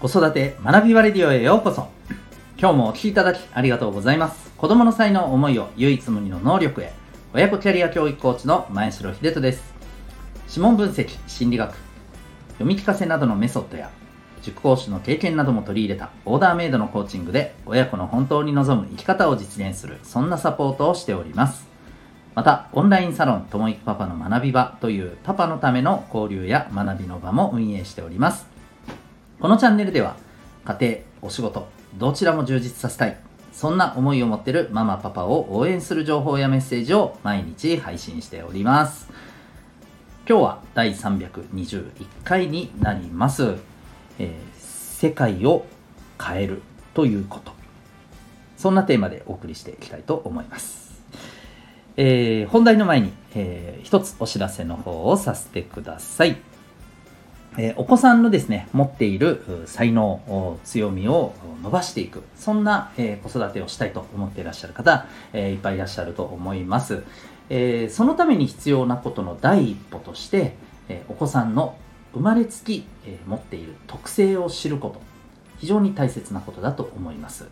子育て学びバレディオへようこそ。今日もお聴きいただきありがとうございます。子供の才能思いを唯一無二の能力へ。親子キャリア教育コーチの前城秀人です。指紋分析心理学。読み聞かせなどのメソッドや塾講師の経験なども取り入れたオーダーメイドのコーチングで親子の本当に望む生き方を実現するそんなサポートをしております。またオンラインサロンともいくパパの学び場というパパのための交流や学びの場も運営しております。このチャンネルでは家庭お仕事どちらも充実させたいそんな思いを持ってるママパパを応援する情報やメッセージを毎日配信しております。今日は第321回になります、えー、世界を変えるということ。そんなテーマでお送りしていきたいと思います。えー、本題の前に、えー、一つお知らせの方をさせてください。え、お子さんのですね、持っている才能、強みを伸ばしていく、そんな、え、子育てをしたいと思っていらっしゃる方、え、いっぱいいらっしゃると思います。え、そのために必要なことの第一歩として、え、お子さんの生まれつき、え、持っている特性を知ること、非常に大切なことだと思います。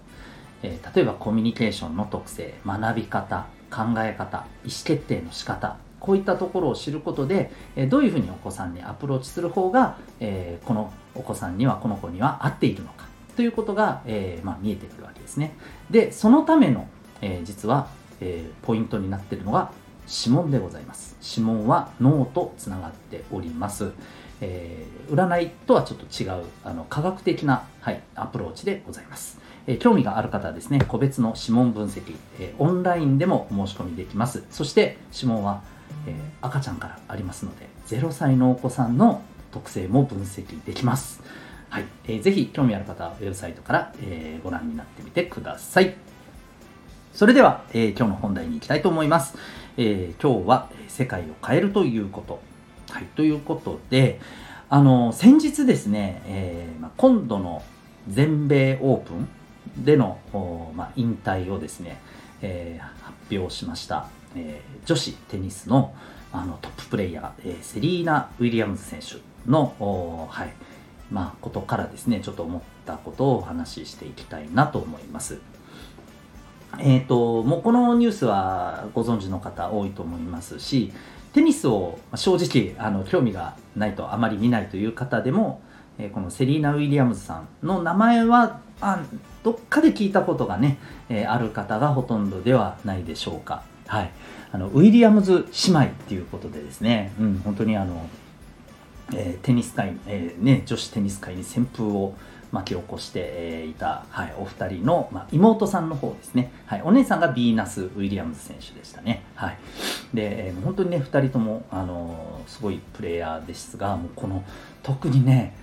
え、例えばコミュニケーションの特性、学び方、考え方意思決定の仕方こういったところを知ることで、えどういうふうにお子さんにアプローチする方が、え、このお子さんにはこの子には合っているのかということが、え、まあ、見えてくるわけですね。でそのための、え、実は、えポイントになっているのが指紋でございます。指紋は脳とつながっております、え占いとはちょっと違うあの科学的な、はい、アプローチでございます。え興味がある方はですね、個別の指紋分析、えオンラインでも申し込みできます。そして指紋は、え赤ちゃんからありますので、0歳のお子さんの特性も分析できます。はい。えー、ぜひ興味ある方はウェブサイトから、えー、ご覧になってみてください。それでは、えー、今日の本題に行きたいと思います。えー、今日は世界を変えるということ。はい。ということで、あの、先日ですね、えーま、今度の全米オープン、での、ま、引退をですね、えー、発表しました、えー、女子テニスのあのトッププレイヤー、えー、セリーナ・ウィリアムズ選手の、はいまあ、ことからですねちょっと思ったことをお話ししていきたいなと思います。えーと、もうこのニュースはご存知の方多いと思いますしテニスを正直あの興味がないとあまり見ないという方でも、え、このセリーナ・ウィリアムズさんの名前はあどっかで聞いたことがね、え、ある方がほとんどではないでしょうか。はい。あの、ウィリアムズ姉妹っていうことでですね、うん、本当にあの、えー、テニス界、えー、ね、女子テニス界に旋風を巻き起こして、えー、いた、はい、お二人の、まあ、妹さんの方ですね、はい、お姉さんがビーナス・ウィリアムズ選手でしたね。はい、で、えー、本当にね、二人とも、あのー、すごいプレーヤーですが、もうこの、特にね、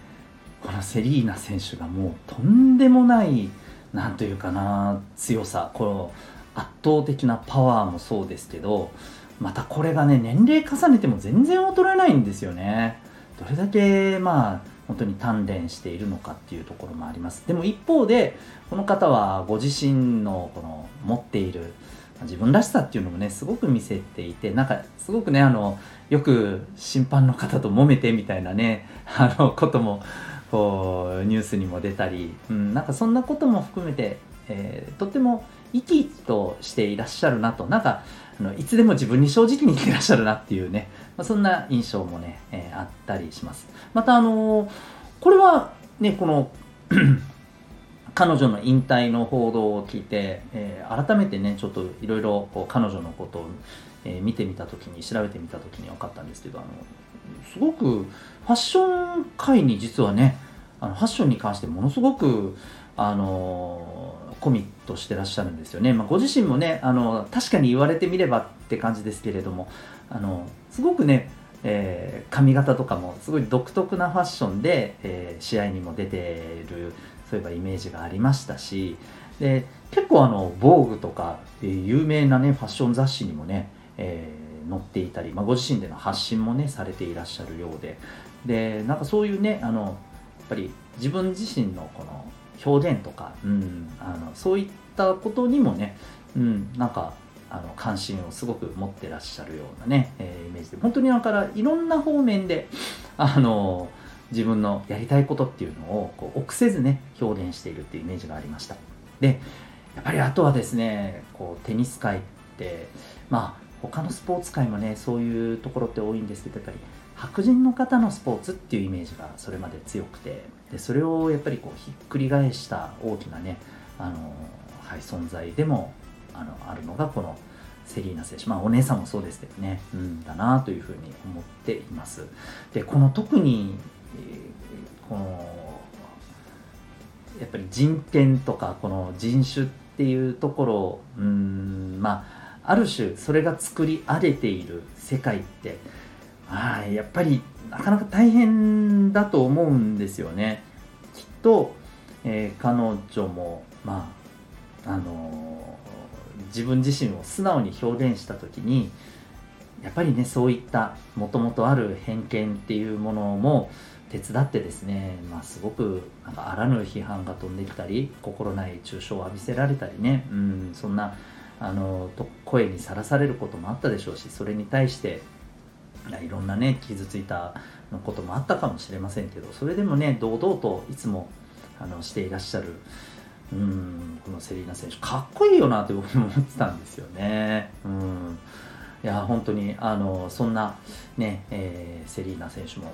このセリーナ選手がもうとんでもない何というかな強さこの圧倒的なパワーもそうですけどまたこれがね年齢重ねても全然衰えないんですよね。どれだけまあ本当に鍛錬しているのかっていうところもあります。でも一方でこの方はご自身のこの持っている自分らしさっていうのもねすごく見せていてなんかすごくねあのよく審判の方と揉めてみたいなね あのこともこうニュースにも出たり、うん、なんかそんなことも含めて、えー、とっても生き生きとしていらっしゃるなと。なんかあのいつでも自分に正直に生きていらっしゃるなっていうね、まあ、そんな印象もね、えー、あったりします。またあのー、これはねこの 彼女の引退の報道を聞いて、えー、改めてねちょっといろいろ彼女のことを、え、見てみた時に調べてみた時に分かったんですけどあのすごくファッション界に実はねあのファッションに関してものすごくあのコミットしてらっしゃるんですよね、まあ、ご自身もねあの確かに言われてみればって感じですけれどもあのすごくね、えー、髪型とかもすごい独特なファッションで、えー、試合にも出てるそういえばイメージがありましたしで結構あの防具とか、えー、有名なねファッション雑誌にもね、えー、載っていたり、まあ、ご自身での発信もねされていらっしゃるようで。でなんかそういうねあのぱり自分自身のこの表現とか、うん、あのそういったことにもね、うん、なんかあの関心をすごく持ってらっしゃるようなね、えー、イメージで本当にだからいろんな方面であの自分のやりたいことっていうのをこう臆せずね表現しているっていうイメージがありました。でやっぱりあとはですねこうテニス界ってまあ他のスポーツ界もねそういうところって多いんですけどやっぱり白人の方のスポーツっていうイメージがそれまで強くてでそれをやっぱりこうひっくり返した大きなねあの、はい、存在でもあのあるのがこのセリーナ選手。まあお姉さんもそうですけどね、うん、だなというふうに思っています。でこの特に、えー、このやっぱり人権とかこの人種っていうところうんまあある種それが作り上げている世界ってはいやっぱりなかなか大変だと思うんですよね。きっと、えー、彼女もまああのー、自分自身を素直に表現した時にやっぱりねそういったもともとある偏見っていうものも手伝ってですね、まあ、すごくなんかあらぬ批判が飛んできたり心ない抽象を浴びせられたりね、うん、そんなあの声にさらされることもあったでしょうしそれに対していろんなね傷ついたのこともあったかもしれませんけどそれでもね堂々といつもあのしていらっしゃるうんこのセリーナ選手かっこいいよなって僕も思ってたんですよね。うんいや本当にあのそんなね、えー、セリーナ選手も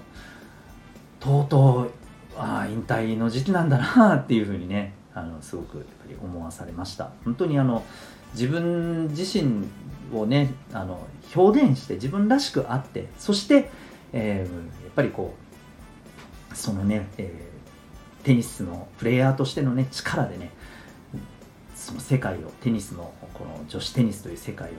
とうとうあ引退の時期なんだなっていうふうにねあのすごくやっぱり思わされました本当にあの自分自身をねあの表現して自分らしくあってそして、えー、やっぱりこうそのね、えー、テニスのプレイヤーとしてのね力でねその世界をテニスのこの女子テニスという世界をね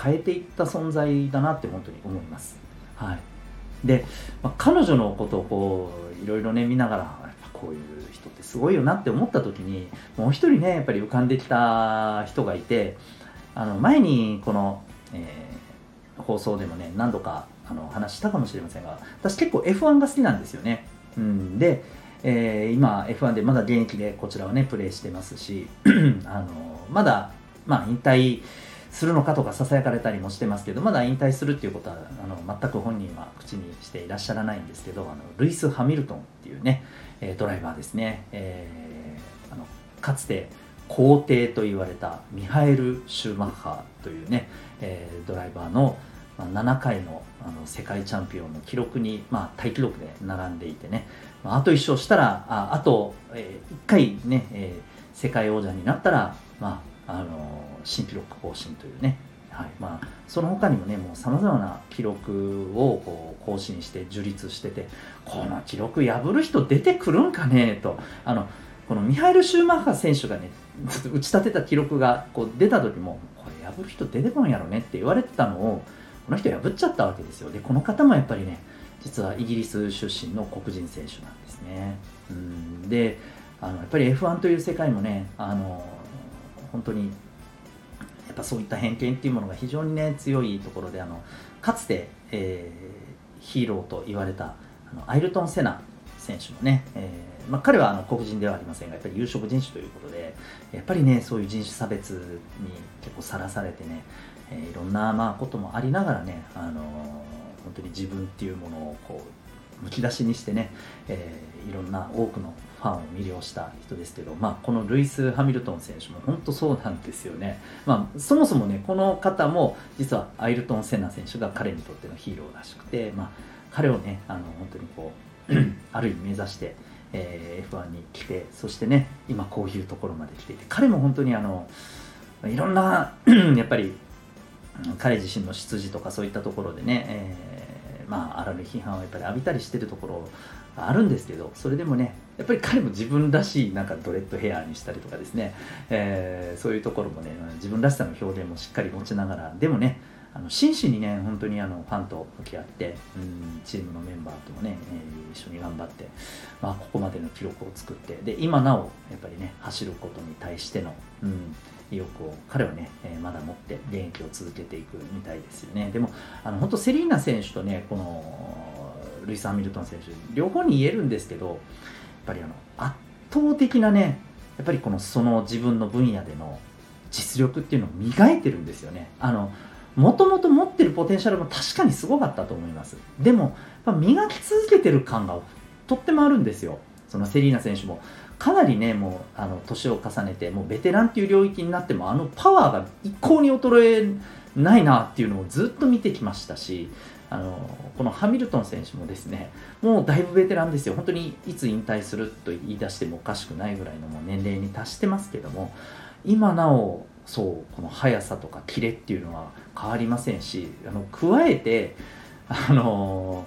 変えていった存在だなって本当に思います。はい、で、まあ、彼女のことをこういろいろね見ながらやっぱこういう人ってすごいよなって思った時にもう一人ねやっぱり浮かんできた人がいてあの前にこの、えー、放送でもね何度かあの話したかもしれませんが私結構 F1 が好きなんですよね、うん、で、えー、今 F1 でまだ現役でこちらはねプレイしてますし あのまだまあ引退するのかとかささやかれたりもしてますけどまだ引退するっていうことはあの全く本人は口にしていらっしゃらないんですけどあのルイス・ハミルトンっていうね、えドライバーですね、えー、あのかつて皇帝と言われたミハエル・シューマッハというね、えー、ドライバーの、7回のあの世界チャンピオンの記録に、まあ、タイ記録で並んでいてね、まあ、あと1勝したらああと、えー、1回ね、えー、世界王者になったら、まああの新記録更新というね、はい。まあ、その他にもねもうさまざまな記録をこう更新して樹立しててこの記録破る人出てくるんかねと。あのこのミハイル・シューマッハ選手がね 打ち立てた記録がこう出た時もこれ破る人出てこんやろねって言われてたのをこの人破っちゃったわけですよ。でこの方もやっぱりね実はイギリス出身の黒人選手なんですね。うん。であのやっぱり F1 という世界もねあの本当にやっぱそういった偏見っていうものが非常にね強いところであのかつて、えー、ヒーローと言われたあのアイルトン・セナ選手のね、えーまあ、彼はあの黒人ではありませんがやっぱり有色人種ということでやっぱりねそういう人種差別に結構さらされてね、えー、いろんなまあこともありながらね、あのー、本当に自分っていうものをこうむき出しにしてね、えー、いろんな多くのファンを魅了した人ですけど、まあ、このルイス・ハミルトン選手も本当そうなんですよね、まあ、そもそもねこの方も実はアイルトン・セナ選手が彼にとってのヒーローらしくて、まあ、彼をねあの本当にこう ある意味目指して、えー、F1 に来てそしてね今こういうところまで来ていて彼も本当にあのいろんな やっぱり彼自身の出自とかそういったところでね、えー、まああらぬ批判をやっぱり浴びたりしてるところあるんですけどそれでもねやっぱり彼も自分らしいなんかドレッドヘアにしたりとかですね、えー、そういうところもね自分らしさの表現もしっかり持ちながらでもねあの真摯にね本当にあのファンと向き合って、うん、チームのメンバーともね、えー、一緒に頑張って、まあ、ここまでの記録を作ってで今なおやっぱりね走ることに対しての、うん、意欲を彼はね、えー、まだ持って現役を続けていくみたいですよね。でもあの本当セリーナ選手とねこのルイス・ハミルトン選手両方に言えるんですけどやっぱりあの圧倒的なねやっぱりこのその自分の分野での実力っていうのを磨いてるんですよね。あのもともと持ってるポテンシャルも確かにすごかったと思います。でも磨き続けてる感がとってもあるんですよ。そのセリーナ選手も。かなりねもうあの年を重ねてもうベテランっていう領域になってもあのパワーが一向に衰えないなっていうのをずっと見てきましたしあのこのハミルトン選手もですねもうだいぶベテランですよ。本当にいつ引退すると言い出してもおかしくないぐらいのもう年齢に達してますけども今なおそうこの速さとかキレっていうのは変わりませんしあの加えてあの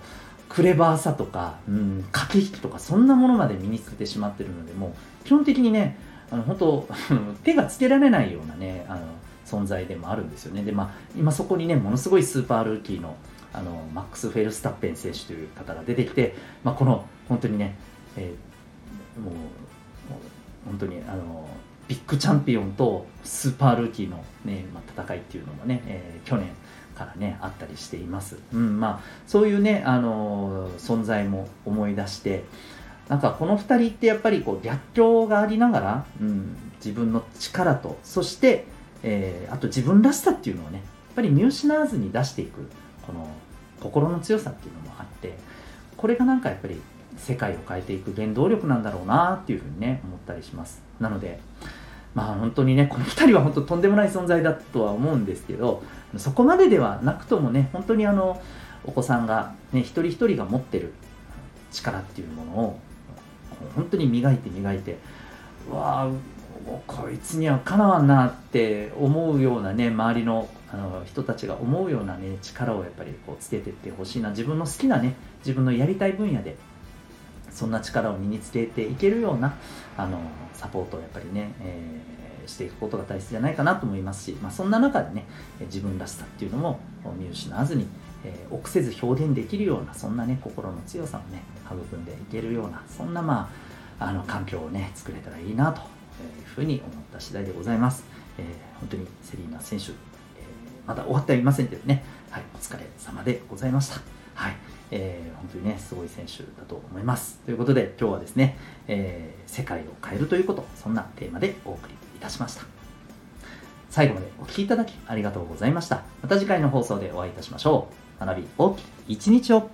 クレバーさとか、うん、駆け引きとかそんなものまで身につけてしまってるのでもう基本的にねあの本当 手がつけられないようなねあの存在でもあるんですよね。でまあ今そこにねものすごいスーパールーキーのあのマックス・フェルスタッペン選手という方が出てきて、まあ、この本当にね、えー、もうもう本当にあのビッグチャンピオンとスーパールーキーの、ねまあ、戦いっていうのもね、えー、去年からねあったりしています、うんまあ、そういうね、あのー、存在も思い出してなんかこの2人ってやっぱりこう逆境がありながら、うん、自分の力とそして、えー、あと自分らしさっていうのをねやっぱり見失わずに出していくこの心の強さっていうのもあってこれがなんかやっぱり世界を変えていく原動力なんだろうなっていうふうにね思ったりします。なのでまあ本当にねこの2人は本当とんでもない存在だとは思うんですけどそこまでではなくともね本当にあのお子さんが、ね、一人一人が持ってる力っていうものを本当に磨いて磨いてわあこいつにはかなわんなって思うようなね周りのあの人たちが思うようなね力をやっぱりこうつけていってほしいな自分の好きなね自分のやりたい分野でそんな力を身につけていけるようなあのサポートをやっぱりね、えー、していくことが大切じゃないかなと思いますし、まあ、そんな中でね自分らしさっていうのも見失わずに、えー、臆せず表現できるようなそんなね心の強さをね育んでいけるようなそんなまああの環境をね作れたらいいなというふうに思った次第でございます、えー、本当にセリーナ選手えまだ終わってはいませんけどね、はい、お疲れ様でございました。はい、えー、本当にね、すごい選手だと思います。ということで、今日はですね、えー、世界を変えるということ、そんなテーマでお送りいたしました。最後までお聴きいただきありがとうございました。また次回の放送でお会いいたしましょう。学び大きい一日を